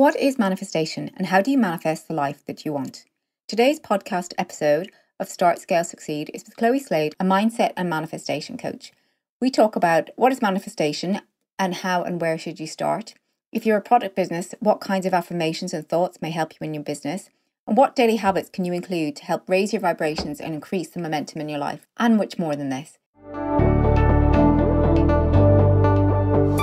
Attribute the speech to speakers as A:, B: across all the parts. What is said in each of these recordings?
A: What is manifestation and how do you manifest the life that you want? Today's podcast episode of Start, Scale, Succeed is with Chloe Slade, a mindset and manifestation coach. We talk about what is manifestation and how and where should you start. If you're a product business, what kinds of affirmations and thoughts may help you in your business? And what daily habits can you include to help raise your vibrations and increase the momentum in your life? And much more than this.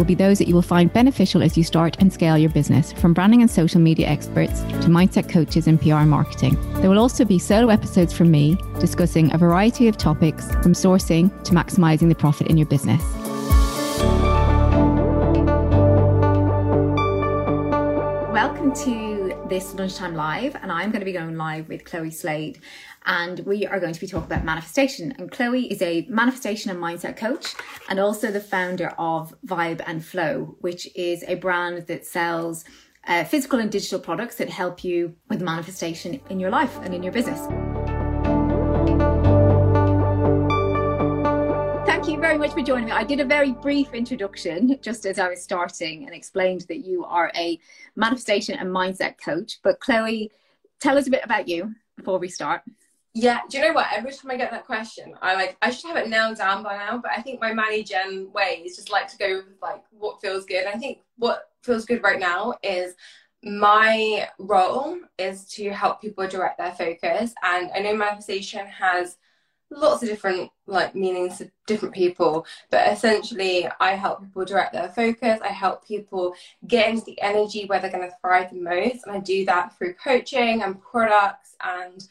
B: will be those that you will find beneficial as you start and scale your business, from branding and social media experts to mindset coaches and PR marketing. There will also be solo episodes from me discussing a variety of topics from sourcing to maximizing the profit in your business.
A: Welcome to this lunchtime live, and I'm going to be going live with Chloe Slade and we are going to be talking about manifestation. And Chloe is a manifestation and mindset coach, and also the founder of Vibe and Flow, which is a brand that sells uh, physical and digital products that help you with manifestation in your life and in your business. Thank you very much for joining me. I did a very brief introduction just as I was starting and explained that you are a manifestation and mindset coach. But Chloe, tell us a bit about you before we start.
C: Yeah, do you know what? Every time I get that question, I like I should have it nailed down by now. But I think my Manny Gem um, way is just like to go with like what feels good. I think what feels good right now is my role is to help people direct their focus. And I know manifestation has lots of different like meanings to different people, but essentially I help people direct their focus. I help people get into the energy where they're going to thrive the most, and I do that through coaching and products and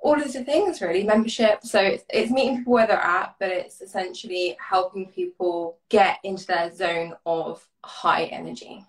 C: all of the things really membership. So it's, it's meeting people where they're at but it's essentially helping people get into their zone of high energy.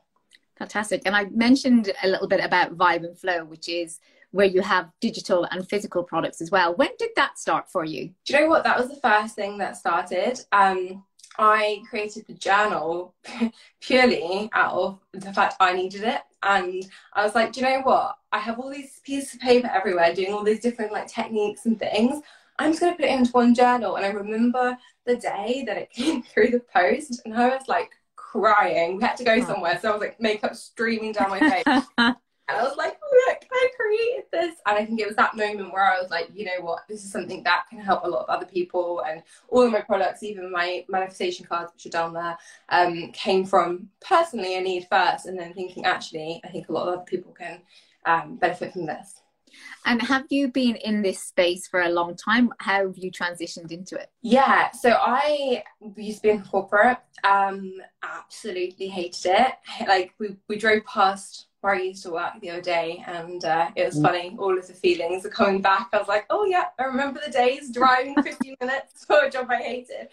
A: Fantastic. And i mentioned a little bit about vibe and flow which is where you have digital and physical products as well. When did that start for you?
C: Do you know what? That was the first thing that started. Um, I created the journal purely out of the fact I needed it. And I was like, do you know what? I have all these pieces of paper everywhere doing all these different like techniques and things. I'm just going to put it into one journal. And I remember the day that it came through the post and I was like crying. We had to go somewhere. So I was like makeup streaming down my face. And I was like, look, I created this. And I think it was that moment where I was like, you know what, this is something that can help a lot of other people. And all of my products, even my manifestation cards, which are down there, um, came from personally a need first. And then thinking, actually, I think a lot of other people can um, benefit from this.
A: And have you been in this space for a long time? How have you transitioned into it?
C: Yeah, so I used to be in corporate, um, absolutely hated it. Like we, we drove past where I used to work the other day, and uh, it was mm. funny. All of the feelings are coming back. I was like, oh yeah, I remember the days driving 15 minutes for a job I hated.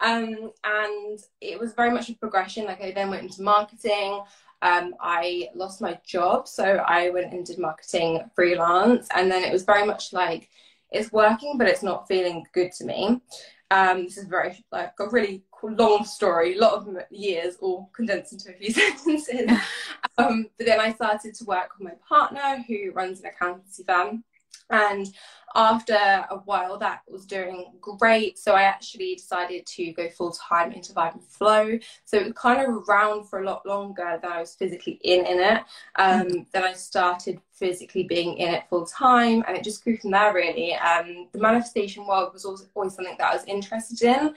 C: Um, and it was very much a progression. Like I then went into marketing. Um, I lost my job, so I went and did marketing freelance, and then it was very much like it's working, but it's not feeling good to me. Um, this is very like a really long story, a lot of years all condensed into a few sentences. um, but then I started to work with my partner who runs an accountancy firm. And after a while, that was doing great. So I actually decided to go full time into Vibe and Flow. So it was kind of around for a lot longer than I was physically in in it. Um, mm-hmm. Then I started physically being in it full time, and it just grew from there. Really, um, the manifestation world was always, always something that I was interested in,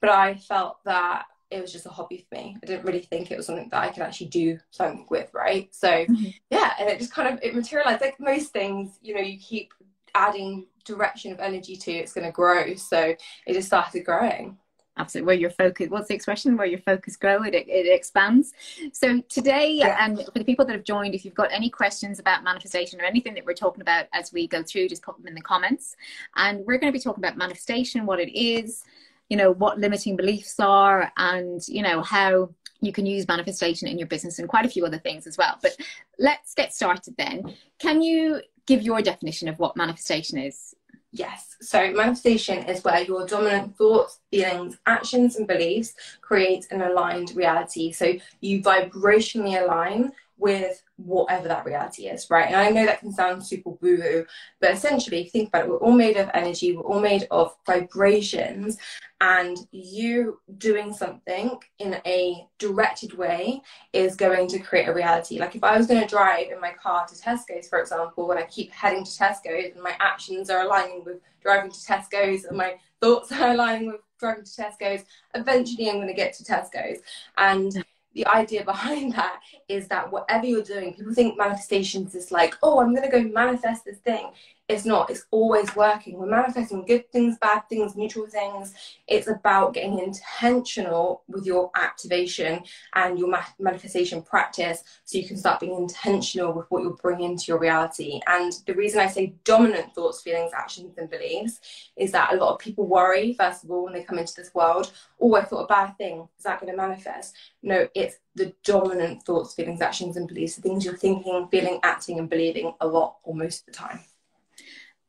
C: but I felt that it was just a hobby for me. I didn't really think it was something that I could actually do something with, right? So mm-hmm. yeah, and it just kind of it materialized. Like most things, you know, you keep adding direction of energy to, it's going to grow. So it just started growing.
A: Absolutely. Where your focus, what's the expression? Where your focus grow, it, it expands. So today, yeah. and for the people that have joined, if you've got any questions about manifestation or anything that we're talking about as we go through, just put them in the comments. And we're going to be talking about manifestation, what it is, you know what limiting beliefs are and you know how you can use manifestation in your business and quite a few other things as well but let's get started then can you give your definition of what manifestation is.
C: Yes. So manifestation is where your dominant thoughts, feelings, actions, and beliefs create an aligned reality. So you vibrationally align with whatever that reality is, right? And I know that can sound super woo woo, but essentially, think about it, we're all made of energy, we're all made of vibrations, and you doing something in a directed way is going to create a reality. Like if I was going to drive in my car to Tesco's, for example, when I keep heading to Tesco's and my actions are aligning with driving to Tesco's and my thoughts are aligning with driving to Tesco's, eventually I'm going to get to Tesco's. And the idea behind that is that whatever you're doing, people think manifestations is like, oh, I'm going to go manifest this thing. It's not. It's always working. We're manifesting good things, bad things, neutral things. It's about getting intentional with your activation and your manifestation practice so you can start being intentional with what you're bringing into your reality. And the reason I say dominant thoughts, feelings, actions, and beliefs is that a lot of people worry, first of all, when they come into this world, oh, I thought a bad thing. Is that going to manifest? No, it's the dominant thoughts, feelings, actions, and beliefs, the things you're thinking, feeling, acting, and believing a lot or most of the time.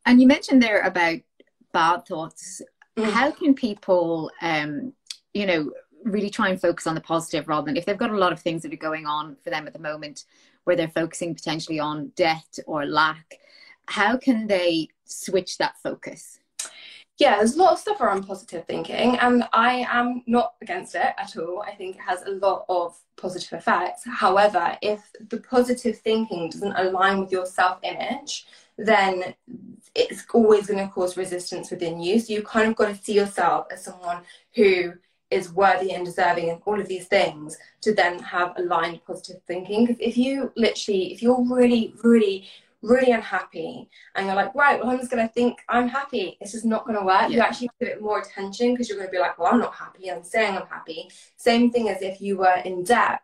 A: And you mentioned there about bad thoughts. Mm. How can people, um, you know, really try and focus on the positive rather than if they've got a lot of things that are going on for them at the moment where they're focusing potentially on debt or lack? How can they switch that focus?
C: Yeah, there's a lot of stuff around positive thinking, and I am not against it at all. I think it has a lot of positive effects. However, if the positive thinking doesn't align with your self image, then it's always going to cause resistance within you. So you kind of got to see yourself as someone who is worthy and deserving of all of these things to then have aligned positive thinking. Because if you literally, if you're really, really really unhappy. And you're like right well i'm just going to think i'm happy. This is not going to work yeah. you actually give it more attention because you're going to be like well i'm not happy. I'm saying i'm happy. Same thing as if you were in debt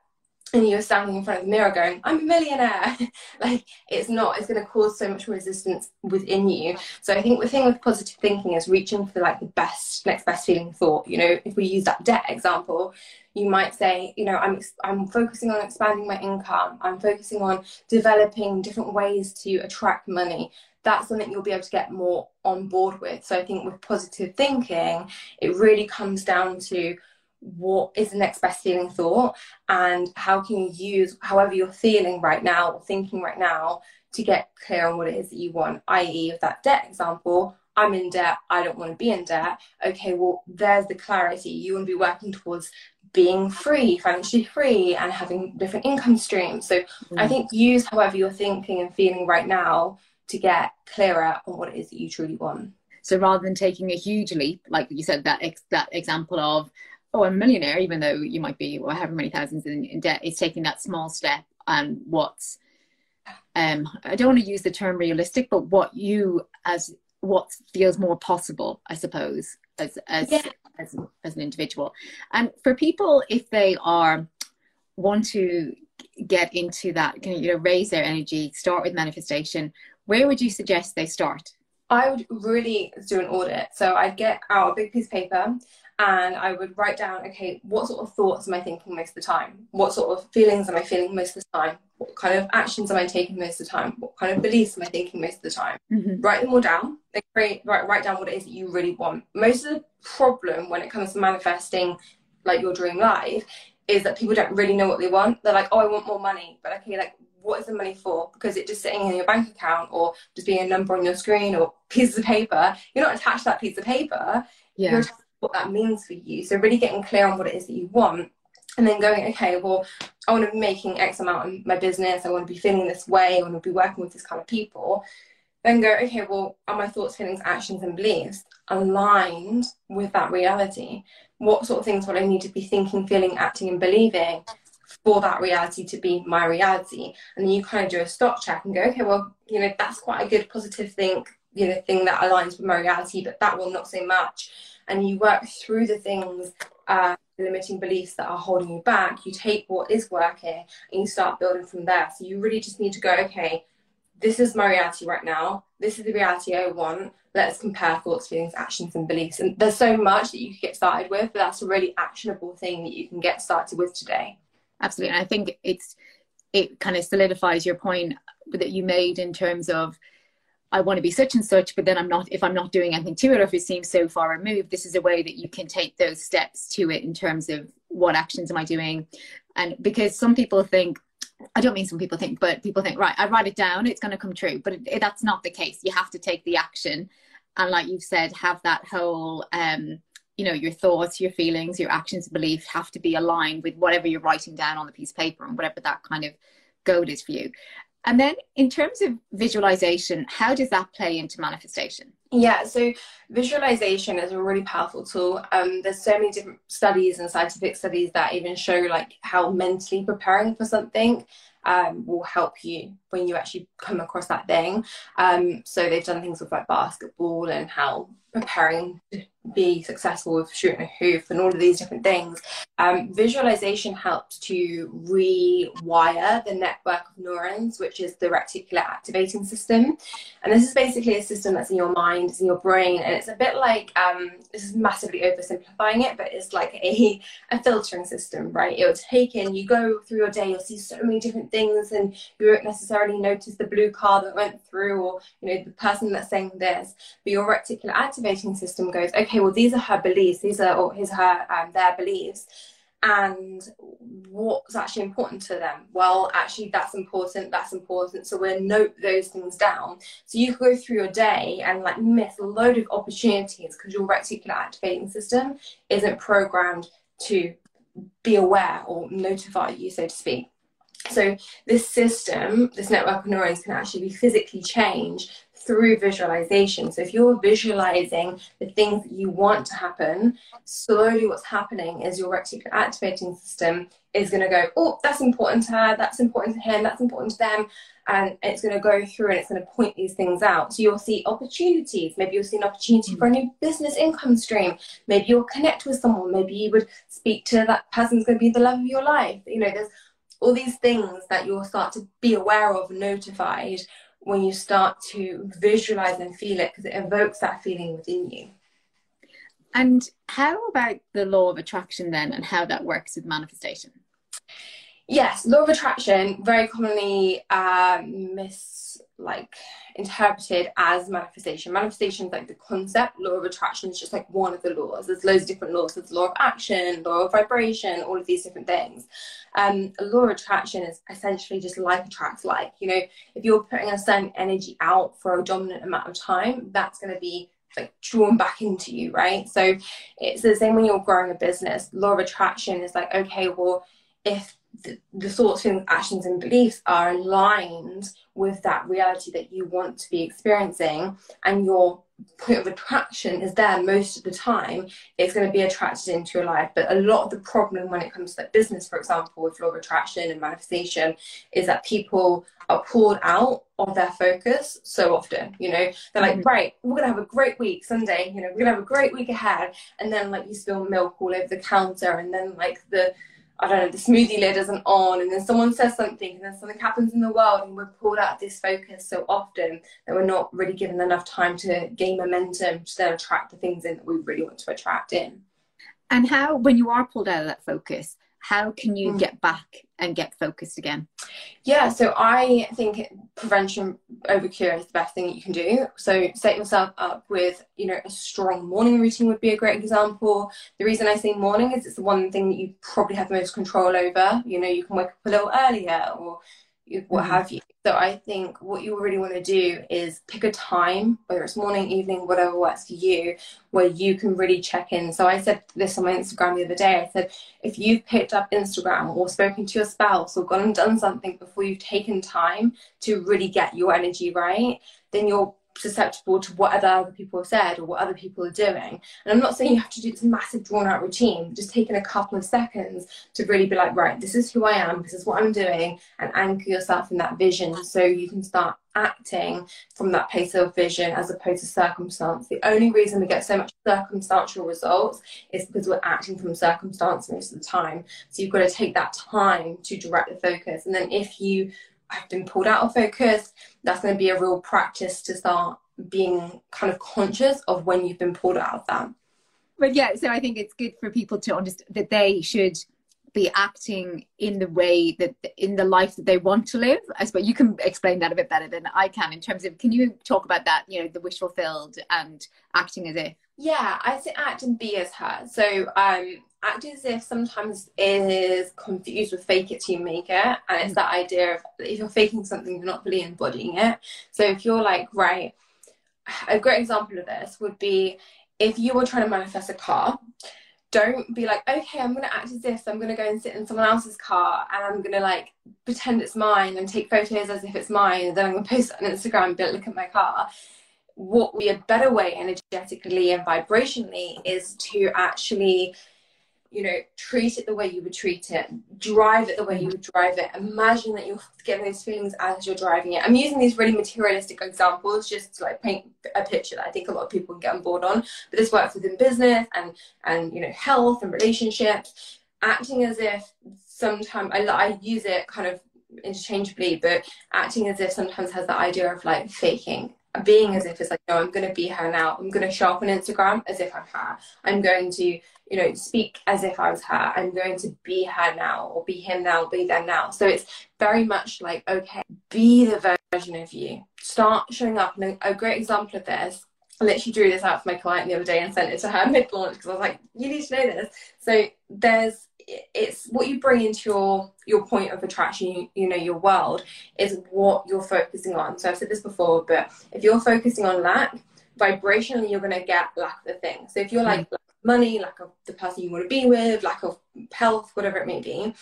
C: and you're standing in front of the mirror going, I'm a millionaire. like it's not, it's going to cause so much resistance within you. So I think the thing with positive thinking is reaching for like the best, next best feeling thought. You know, if we use that debt example, you might say, you know, I'm, I'm focusing on expanding my income. I'm focusing on developing different ways to attract money. That's something you'll be able to get more on board with. So I think with positive thinking, it really comes down to what is the next best feeling thought and how can you use however you're feeling right now or thinking right now to get clear on what it is that you want i.e with that debt example i'm in debt i don't want to be in debt. Okay well there's the clarity. You want to be working towards being free financially free and having different income streams. So mm. i think use however you're thinking and feeling right now to get clearer on what it is that you truly want.
A: So rather than taking a huge leap like you said that ex- that example of oh, I'm a millionaire, even though you might be, or however many thousands in, in debt, is taking that small step and what's, um, I don't want to use the term realistic, but what you as what feels more possible, I suppose, as as, yeah. as as an individual. And for people, if they are want to get into that, can you know, raise their energy, start with manifestation, where would you suggest they start?
C: I would really do an audit. So I'd get out a big piece of paper and I would write down, okay, what sort of thoughts am I thinking most of the time? What sort of feelings am I feeling most of the time? What kind of actions am I taking most of the time? What kind of beliefs am I thinking most of the time? Mm-hmm. Write them all down. Then create, write, write down what it is that you really want. Most of the problem when it comes to manifesting like your dream life is that people don't really know what they want. They're like, oh, I want more money. But okay, like, what is the money for? Because it's just sitting in your bank account or just being a number on your screen or pieces of paper. You're not attached to that piece of paper. Yeah. You're what that means for you. So really getting clear on what it is that you want and then going, okay, well, I want to be making X amount in my business, I want to be feeling this way, I want to be working with this kind of people. Then go, okay, well, are my thoughts, feelings, actions, and beliefs aligned with that reality? What sort of things would I need to be thinking, feeling, acting, and believing for that reality to be my reality? And then you kind of do a stock check and go, okay, well, you know, that's quite a good positive thing, you know, thing that aligns with my reality, but that will not so much and you work through the things, uh, limiting beliefs that are holding you back, you take what is working and you start building from there. So you really just need to go, okay, this is my reality right now. This is the reality I want. Let's compare thoughts, feelings, actions, and beliefs. And there's so much that you could get started with, but that's a really actionable thing that you can get started with today.
A: Absolutely. And I think it's it kind of solidifies your point that you made in terms of I want to be such and such, but then I'm not, if I'm not doing anything to it or if it seems so far removed, this is a way that you can take those steps to it in terms of what actions am I doing? And because some people think, I don't mean some people think, but people think, right, I write it down, it's going to come true. But it, it, that's not the case. You have to take the action. And like you've said, have that whole, um, you know, your thoughts, your feelings, your actions, beliefs have to be aligned with whatever you're writing down on the piece of paper and whatever that kind of goal is for you. And then in terms of visualization, how does that play into manifestation?
C: Yeah, so visualization is a really powerful tool. Um, there's so many different studies and scientific studies that even show like how mentally preparing for something um, will help you when you actually come across that thing. Um, so they've done things with like basketball and how preparing be successful with shooting a hoof and all of these different things. Um, visualization helps to rewire the network of neurons, which is the reticular activating system. And this is basically a system that's in your mind, it's in your brain, and it's a bit like um, this is massively oversimplifying it, but it's like a, a filtering system, right? It'll take in, you go through your day, you'll see so many different things, and you won't necessarily notice the blue car that went through, or you know, the person that's saying this, but your reticular activating system goes, okay, well, these are her beliefs, these are or his, her, um, their beliefs and what's actually important to them? Well actually that's important that's important so we'll note those things down. So you go through your day and like miss a load of opportunities because your reticular activating system isn't programmed to be aware or notify you so to speak. So this system this network of neurons can actually be physically changed through visualization. So if you're visualizing the things that you want to happen, slowly what's happening is your reticular activating system is going to go, oh, that's important to her, that's important to him, that's important to them. And it's going to go through and it's going to point these things out. So you'll see opportunities. Maybe you'll see an opportunity for a new business income stream. Maybe you'll connect with someone. Maybe you would speak to that person's going to be the love of your life. You know, there's all these things that you'll start to be aware of, notified when you start to visualize and feel it because it evokes that feeling within you.
A: And how about the law of attraction then and how that works with manifestation?
C: Yes, law of attraction very commonly um, mis like interpreted as manifestation. Manifestation is like the concept. Law of attraction is just like one of the laws. There's loads of different laws. There's law of action, law of vibration, all of these different things. Um, law of attraction is essentially just like attracts like. You know, if you're putting a certain energy out for a dominant amount of time, that's going to be like drawn back into you, right? So it's the same when you're growing a business. Law of attraction is like, okay, well, if the, the thoughts, feelings, actions, and beliefs are aligned with that reality that you want to be experiencing, and your point of attraction is there most of the time, it's going to be attracted into your life. But a lot of the problem when it comes to business, for example, with law of attraction and manifestation, is that people are pulled out of their focus so often. You know, they're like, mm-hmm. right, we're gonna have a great week Sunday. You know, we're gonna have a great week ahead, and then like you spill milk all over the counter, and then like the I don't know, the smoothie lid isn't on, and then someone says something, and then something happens in the world, and we're pulled out of this focus so often that we're not really given enough time to gain momentum to then attract the things in that we really want to attract in.
A: And how, when you are pulled out of that focus, how can you mm. get back and get focused again?
C: Yeah, so I think prevention over cure is the best thing that you can do. So set yourself up with, you know, a strong morning routine would be a great example. The reason I say morning is it's the one thing that you probably have the most control over. You know, you can wake up a little earlier or what mm-hmm. have you. So I think what you really want to do is pick a time, whether it's morning, evening, whatever works for you, where you can really check in. So I said this on my Instagram the other day. I said, if you've picked up Instagram or spoken to your spouse or gone and done something before you've taken time to really get your energy right, then you're susceptible to what other people have said or what other people are doing. And I'm not saying you have to do this massive drawn out routine, just taking a couple of seconds to really be like, right, this is who I am, this is what I'm doing, and anchor yourself in that vision so you can start acting from that place of vision as opposed to circumstance. The only reason we get so much circumstantial results is because we're acting from circumstance most of the time. So you've got to take that time to direct the focus. And then if you I've been pulled out of focus, that's going to be a real practice to start being kind of conscious of when you've been pulled out of that.
A: But yeah, so I think it's good for people to understand that they should be acting in the way that in the life that they want to live. I suppose you can explain that a bit better than i can in terms of can you talk about that you know the wish fulfilled and acting as if?
C: Yeah i say act and be as her. So um act as if sometimes is confused with fake it till you make it and it's mm. that idea of if you're faking something you're not really embodying it so if you're like right a great example of this would be if you were trying to manifest a car don't be like, okay, I'm gonna act as if I'm gonna go and sit in someone else's car and I'm gonna like pretend it's mine and take photos as if it's mine and then I'm gonna post it on Instagram and be like, look at my car. What would be a better way energetically and vibrationally is to actually you know, treat it the way you would treat it, drive it the way you would drive it. Imagine that you're getting those feelings as you're driving it. I'm using these really materialistic examples just to like paint a picture that I think a lot of people can get on board on. But this works within business and and you know health and relationships. Acting as if sometimes I, I use it kind of interchangeably, but acting as if sometimes has the idea of like faking being as if it's like, no, I'm going to be her now. I'm going to show up on Instagram as if I'm her. I'm going to, you know, speak as if I was her. I'm going to be her now or be him now, be them now. So it's very much like, okay, be the version of you. Start showing up. And a great example of this, I literally drew this out for my client the other day and sent it to her mid launch because I was like, you need to know this. So there's it's what you bring into your your point of attraction you, know your world is what you're focusing on so i've said this before but if you're focusing on lack vibrationally you're going to get lack of the thing so if you're like mm. money lack of the person you want to be with lack of health whatever it may be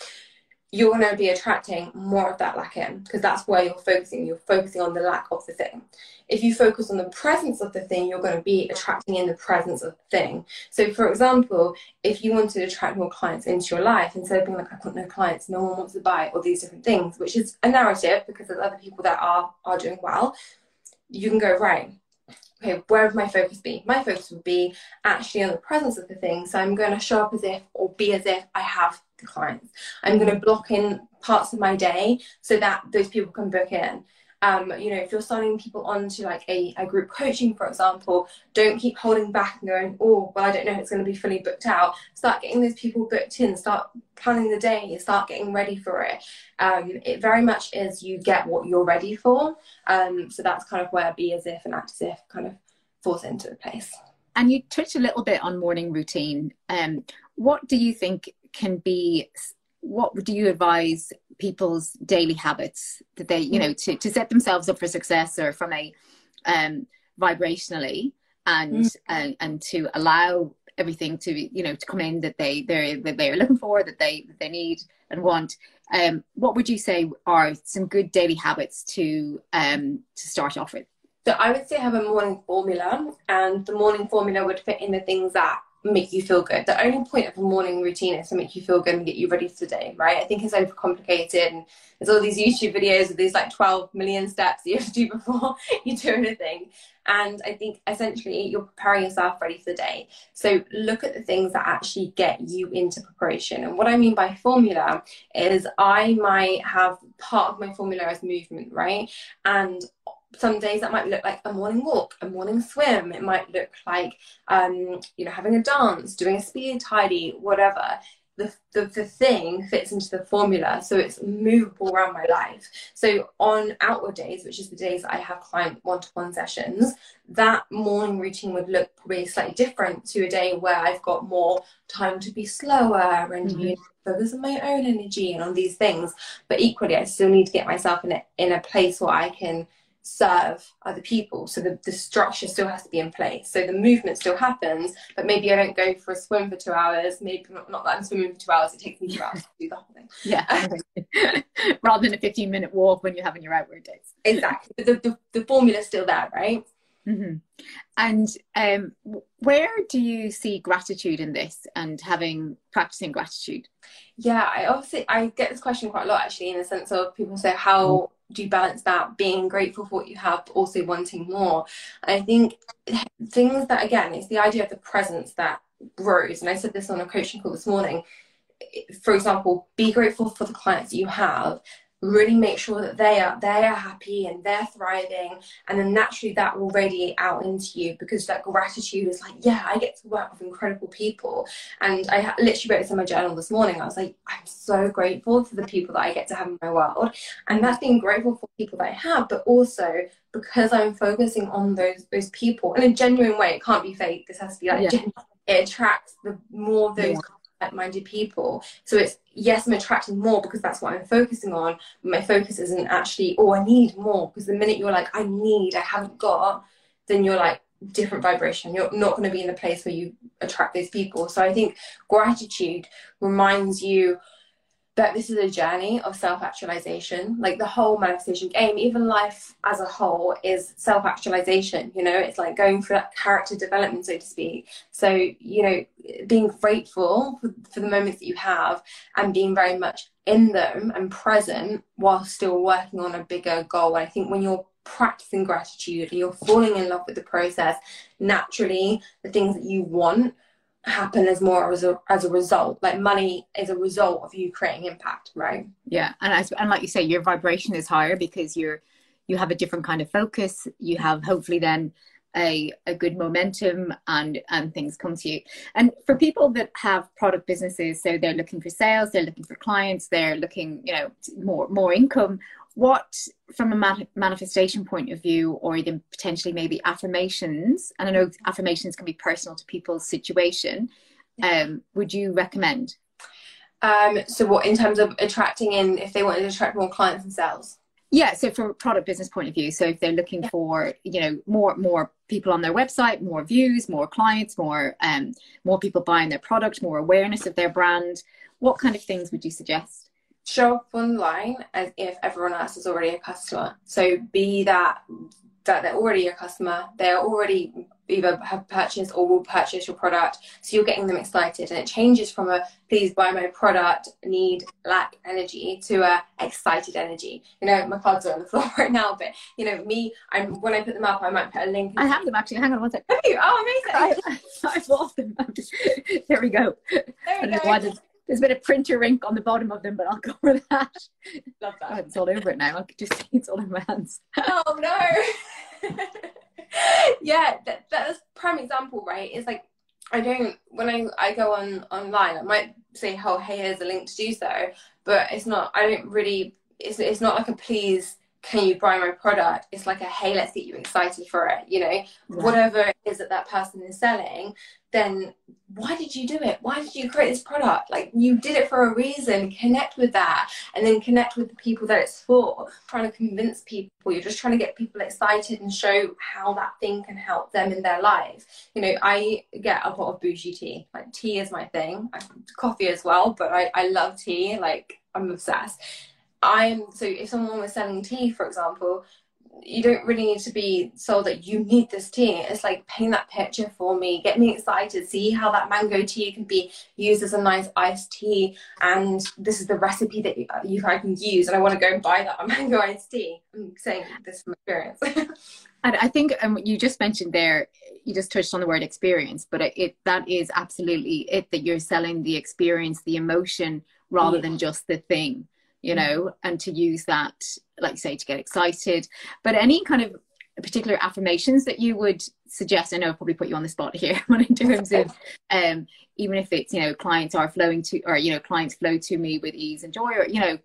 C: you're going to be attracting more of that lack in because that's where you're focusing. You're focusing on the lack of the thing. If you focus on the presence of the thing, you're going to be attracting in the presence of the thing. So, for example, if you want to attract more clients into your life, instead of being like, I've got no clients, no one wants to buy, all these different things, which is a narrative because there's other people that are are doing well, you can go right okay, where would my focus be? My focus would be actually on the presence of the thing. So I'm going to show up as if or be as if I have the clients. I'm going to mm-hmm. block in parts of my day so that those people can book in. Um, you know, if you're signing people onto like a, a group coaching, for example, don't keep holding back and going, oh, well, I don't know if it's going to be fully booked out. Start getting those people booked in, start planning the day, start getting ready for it. Um, it very much is you get what you're ready for. Um, so that's kind of where be as if and act as if kind of falls into place.
A: And you touched a little bit on morning routine. Um, what do you think can be what do you advise people's daily habits that they you know to, to set themselves up for success or from a um vibrationally and mm. and, and to allow everything to you know to come in that they they're that they're looking for that they that they need and want. Um what would you say are some good daily habits to um to start off with?
C: So i would say have a morning formula and the morning formula would fit in the things that make you feel good. The only point of a morning routine is to make you feel good and get you ready for the day, right? I think it's overcomplicated and there's all these YouTube videos of these like 12 million steps you have to do before you do anything. And I think essentially you're preparing yourself ready for the day. So look at the things that actually get you into preparation. And what I mean by formula is I might have part of my formula as movement, right? And some days that might look like a morning walk, a morning swim. It might look like, um, you know, having a dance, doing a speed tidy, whatever. The, the, the thing fits into the formula, so it's movable around my life. So on outward days, which is the days I have client one-to-one sessions, that morning routine would look probably slightly different to a day where I've got more time to be slower and mm-hmm. you know, focus on my own energy and on these things. But equally, I still need to get myself in a, in a place where I can serve other people. So the, the structure still has to be in place. So the movement still happens, but maybe I don't go for a swim for two hours. Maybe not, not that I'm swimming for two hours, it takes me two hours to do the whole thing.
A: Yeah. Rather than a 15 minute walk when you're having your outward days.
C: Exactly. The, the, the formula's still there, right?
A: Mm-hmm. And um, where do you see gratitude in this and having practicing gratitude?
C: Yeah, I obviously I get this question quite a lot actually in the sense of people say how do you balance that being grateful for what you have but also wanting more and i think things that again it's the idea of the presence that grows and i said this on a coaching call this morning for example be grateful for the clients you have really make sure that they are they are happy and they're thriving. And then naturally that will radiate out into you because that gratitude is like yeah i get to work with incredible people. And i literally wrote this in my journal this morning. I was like i'm so grateful for the people that i get to have in my world. And that's being grateful for people that i have but also because i'm focusing on those those people in a genuine way. It can't be fake. This has to be like yeah. it attracts the more of those yeah like-minded people. So it's yes, I'm attracting more because that's what I'm focusing on. my focus isn't actually, oh, I need more. Because the minute you're like, I need, I haven't got, then you're like different vibration. You're not going to be in the place where you attract those people. So I think gratitude reminds you that this is a journey of self-actualization. Like the whole manifestation game even life as a whole is self-actualization you know? It's like going through that character development so to speak. So you know being grateful for, for the moments that you have and being very much in them and present while still working on a bigger goal. And i think when you're practicing gratitude you're falling in love with the process naturally the things that you want happen as more as a as a result like money is a result of you creating impact right?
A: Yeah and as and like you say your vibration is higher because you're you have a different kind of focus you have hopefully then a, a good momentum and and things come to you. And for people that have product businesses so they're looking for sales they're looking for clients they're looking you know more more income what from a manifestation point of view or even potentially maybe affirmations and i know affirmations can be personal to people's situation um, would you recommend?
C: Um, so what in terms of attracting in if they wanted to attract more clients themselves?
A: Yeah so from a product business point of view so if they're looking for you know more more people on their website more views more clients more um more people buying their product more awareness of their brand what kind of things would you suggest
C: show up online as if everyone else is already a customer. So be that that they're already a customer, they're already either have purchased or will purchase your product. So you're getting them excited and it changes from a please buy my product, need, lack energy to a excited energy. You know, my cards are on the floor right now, but you know, me, I'm when I put them up, I might put a link.
A: I have them actually. Hang on one second.
C: Have? Oh, amazing. I,
A: I, bought them. there we go.
C: There we go.
A: There's a bit of printer ink on the bottom of them, but I'll go cover that.
C: Love that. Oh,
A: it's all over it now. I can just see it's all in my hands.
C: Oh no. yeah, that, that's prime example, right? It's like I don't when I, I go on online, I might say, "Oh, hey, here's a link to do so," but it's not. I don't really. It's it's not like a please can you buy my product? It's like a hey, let's get you excited for it. You know, yeah. whatever it is that that person is selling, then why did you do it? Why did you create this product? Like you did it for a reason. Connect with that, and then connect with the people that it's for. Trying to convince people. You're just trying to get people excited and show how that thing can help them in their life. You know, I get a lot of bougie tea. Like tea is my thing. Coffee as well, but I, I love tea. Like I'm obsessed I'm so if someone was selling tea, for example, you don't really need to be sold that you need this tea. It's like paint that picture for me, get me excited, see how that mango tea can be used as a nice iced tea, and this is the recipe that you, you can use. And I want to go and buy that mango iced tea. I'm saying this from experience.
A: and I think um, you just mentioned there, you just touched on the word experience, but it, it that is absolutely it that you're selling the experience, the emotion, rather yeah. than just the thing you mm. know, and to use that, like you say, to get excited. But any kind of particular affirmations that you would suggest? I know I've probably put you on the spot here, but in terms of um, even if it's, you know, clients are flowing to, or, you know, clients flow to me with ease and joy, or, you know,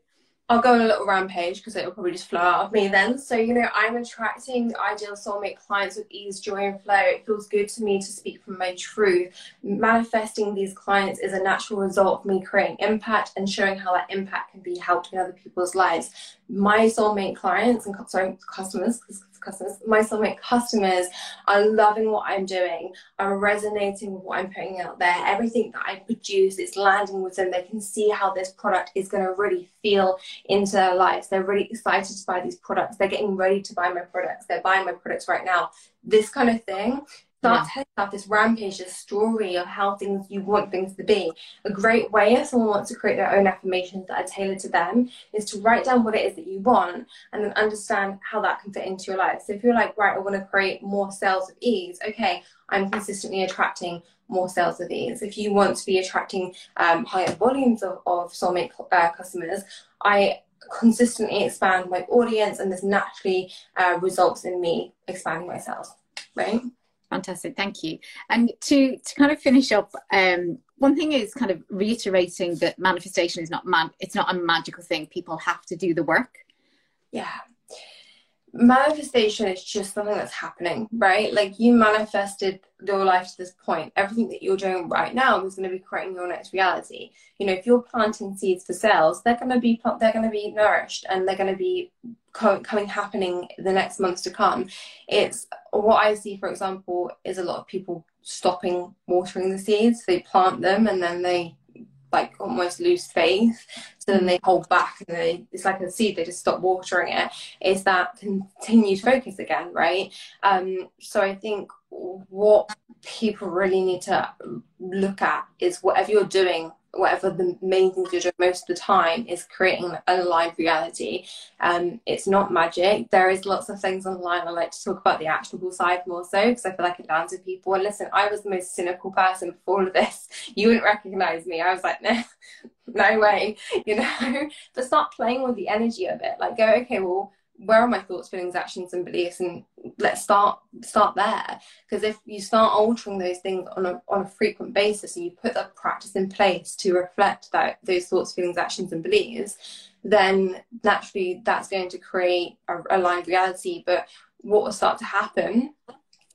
C: I'll go on a little rampage because it'll probably just flow out of me then. So, you know, I'm attracting ideal soulmate clients with ease, joy, and flow. It feels good to me to speak from my truth. Manifesting these clients is a natural result of me creating impact and showing how that impact can be helped in other people's lives. My soulmate clients and sorry, customers, customers, my soulmate customers are loving what I'm doing, are resonating with what I'm putting out there. Everything that I produce is landing with them. They can see how this product is going to really feel into their lives. They're really excited to buy these products. They're getting ready to buy my products. They're buying my products right now. This kind of thing start yeah. telling about this rampage, this story of how things you want things to be. A great way if someone wants to create their own affirmations that are tailored to them is to write down what it is that you want and then understand how that can fit into your life. So if you're like, right, I want to create more sales of ease, okay, I'm consistently attracting more sales of ease. If you want to be attracting um, higher volumes of, of soulmate uh, customers, I consistently expand my audience and this naturally uh, results in me expanding my sales right
A: fantastic thank you. And to to kind of finish up um, one thing is kind of reiterating that manifestation is not man it's not a magical thing people have to do the work.
C: Yeah manifestation is just something that's happening, right? Like you manifested your life to this point. Everything that you're doing right now is going to be creating your next reality. You know, if you're planting seeds for sales, they're going to be they're going to be nourished and they're going to be coming happening the next months to come. It's what I see, for example, is a lot of people stopping watering the seeds. They plant them and then they like almost lose faith. So then they hold back and they it's like a seed they just stop watering it. Is that continued focus again right? Um so i think what people really need to look at is whatever you're doing whatever the main things you're doing most of the time is creating a live reality. Um, it's not magic. There is lots of things online. I like to talk about the actionable side more so because I feel like it lands with people. And listen, I was the most cynical person before all of this. You wouldn't recognize me. I was like, nah, no way, you know. but start playing with the energy of it. Like, go, okay, well, where are my thoughts feelings actions and beliefs and let's start start there. Because if you start altering those things on a, on a frequent basis and you put that practice in place to reflect that those thoughts feelings actions and beliefs then naturally that's going to create a, a live reality. But what will start to happen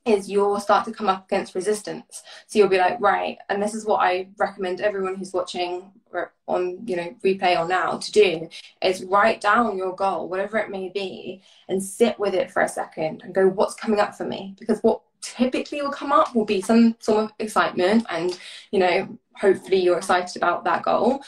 C: is you'll start to come up against resistance. So you'll be like, right, and this is what I recommend everyone who's watching on, you know, replay or now to do is write down your goal, whatever it may be, and sit with it for a second and go, what's coming up for me? Because what typically will come up will be some sort of excitement and, you know, hopefully you're excited about that goal.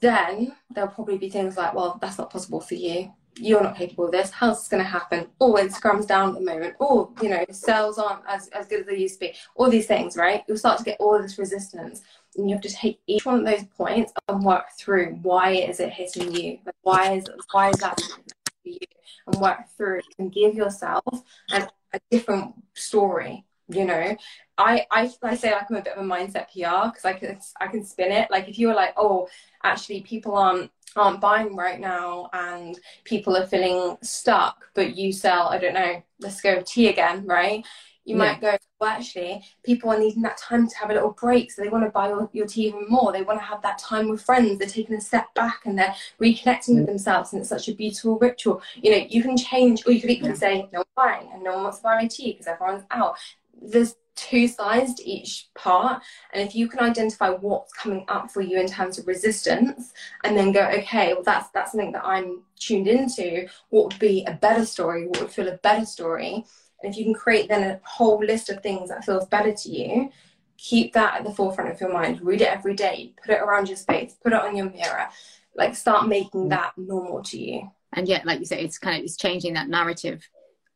C: Then there'll probably be things like, well, that's not possible for you you're not capable of this. How's this going to happen? Oh, Instagram's down at the moment. Oh, you know, sales aren't as, as good as they used to be. All these things, right? You'll start to get all this resistance. And you have to take each one of those points and work through why is it hitting you? Like why is why is that for you? And work through and give yourself an, a different story. You know, I, I I say like I'm a bit of a mindset PR because I can I can spin it. Like if you were like, oh, actually people aren't aren't buying right now and people are feeling stuck, but you sell, I don't know, let's go tea again, right? You yeah. might go, well, actually, people are needing that time to have a little break. So they want to buy your, your tea even more. They want to have that time with friends. They're taking a step back and they're reconnecting with mm. themselves. And it's such a beautiful ritual. You know, you can change, or you could equally say, no one's buying and no one wants to buy my tea because everyone's out. There's two sides to each part. And if you can identify what's coming up for you in terms of resistance and then go, okay, well that's that's something that I'm tuned into, what would be a better story, what would feel a better story. And if you can create then a whole list of things that feels better to you, keep that at the forefront of your mind. Read it every day, put it around your space, put it on your mirror. Like start making mm. that normal to you.
A: And yet, like you say, it's kind of it's changing that narrative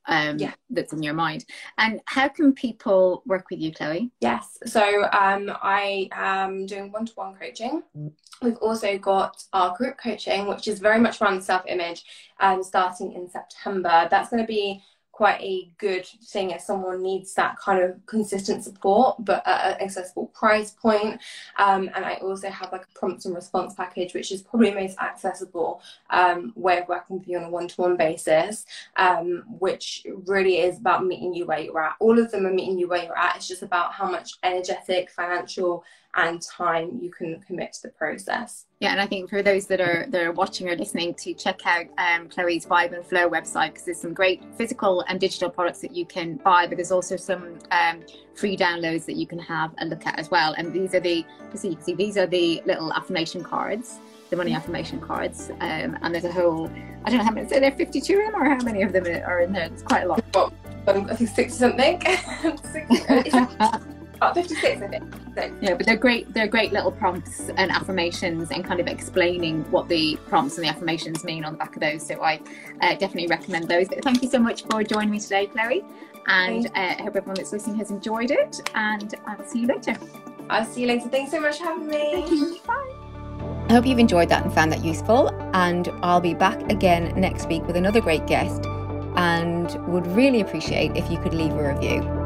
A: um, yeah. that's in your mind. And how can people work with you, Chloe?
C: Yes, so um, I am doing one to one coaching. We've also got our group coaching, which is very much around self image, um, starting in September. That's going to be quite a good thing if someone needs that kind of consistent support but at an accessible price point. Um, and i also have like a prompt and response package which is probably the most accessible um, way of working with you on a one-to-one basis um, which really is about meeting you where you're at. All of them are meeting you where you're at. It's just about how much energetic financial and time you can commit to the process.
A: Yeah, and I think for those that are that are watching or listening, to check out um, Chloe's Vibe and Flow website because there's some great physical and digital products that you can buy, but there's also some um, free downloads that you can have a look at as well. And these are the so you can see these are the little affirmation cards. The money affirmation cards, um, and there's a whole. I don't know how many. Is there 52 of them, or how many of them are in there? It's quite a lot.
C: Well, um, I think six or something. 60, 56, I think. So.
A: Yeah, but they're great. They're great little prompts and affirmations, and kind of explaining what the prompts and the affirmations mean on the back of those. So I uh, definitely recommend those. But thank you so much for joining me today, Chloe. And uh, I hope everyone that's listening has enjoyed it. And I'll see you later.
C: I'll see you later. Thanks so much for having me.
A: Bye.
B: I hope you've enjoyed that and found that useful. And I'll be back again next week with another great guest. And would really appreciate if you could leave a review.